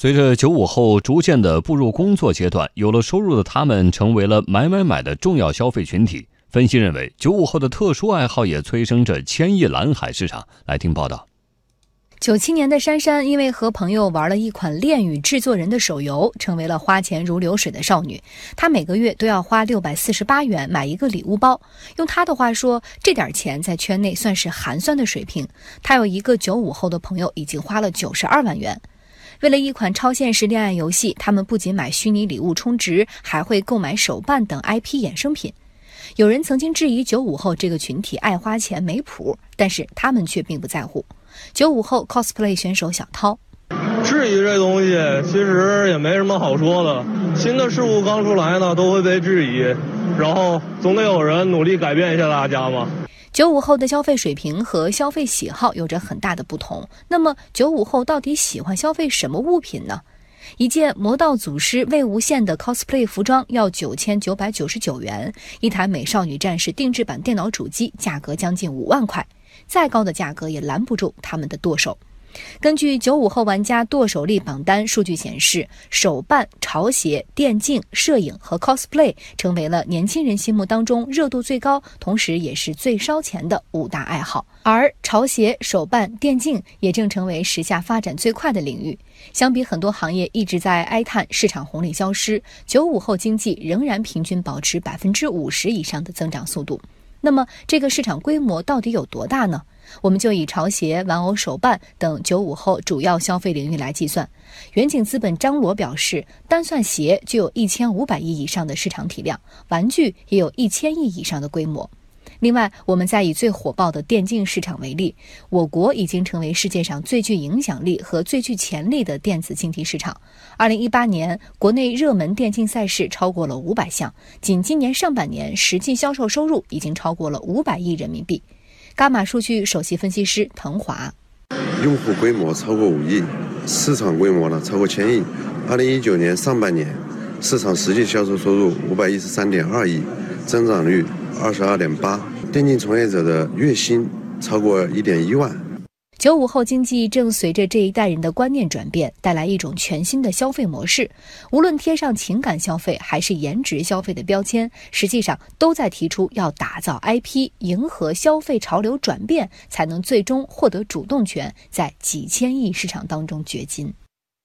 随着九五后逐渐的步入工作阶段，有了收入的他们成为了买买买的重要消费群体。分析认为，九五后的特殊爱好也催生着千亿蓝海市场。来听报道。九七年的珊珊因为和朋友玩了一款恋与制作人的手游，成为了花钱如流水的少女。她每个月都要花六百四十八元买一个礼物包。用她的话说，这点钱在圈内算是寒酸的水平。她有一个九五后的朋友，已经花了九十二万元。为了一款超现实恋爱游戏，他们不仅买虚拟礼物充值，还会购买手办等 IP 衍生品。有人曾经质疑九五后这个群体爱花钱没谱，但是他们却并不在乎。九五后 cosplay 选手小涛，质疑这东西其实也没什么好说的。新的事物刚出来呢，都会被质疑，然后总得有人努力改变一下大家嘛。九五后的消费水平和消费喜好有着很大的不同。那么，九五后到底喜欢消费什么物品呢？一件魔道祖师魏无羡的 cosplay 服装要九千九百九十九元，一台美少女战士定制版电脑主机价格将近五万块。再高的价格也拦不住他们的剁手。根据九五后玩家剁手力榜单数据显示，手办、潮鞋、电竞、摄影和 cosplay 成为了年轻人心目当中热度最高，同时也是最烧钱的五大爱好。而潮鞋、手办、电竞也正成为时下发展最快的领域。相比很多行业一直在哀叹市场红利消失，九五后经济仍然平均保持百分之五十以上的增长速度。那么，这个市场规模到底有多大呢？我们就以潮鞋、玩偶、手办等九五后主要消费领域来计算。远景资本张罗表示，单算鞋就有一千五百亿以上的市场体量，玩具也有一千亿以上的规模。另外，我们再以最火爆的电竞市场为例，我国已经成为世界上最具影响力和最具潜力的电子竞技市场。二零一八年，国内热门电竞赛事超过了五百项，仅今年上半年实际销售收入已经超过了五百亿人民币。伽马数据首席分析师滕华，用户规模超过五亿，市场规模呢超过千亿。二零一九年上半年，市场实际销售收入五百一十三点二亿，增长率。二十二点八，电竞从业者的月薪超过一点一万。九五后经济正随着这一代人的观念转变，带来一种全新的消费模式。无论贴上情感消费还是颜值消费的标签，实际上都在提出要打造 IP，迎合消费潮流转变，才能最终获得主动权，在几千亿市场当中掘金。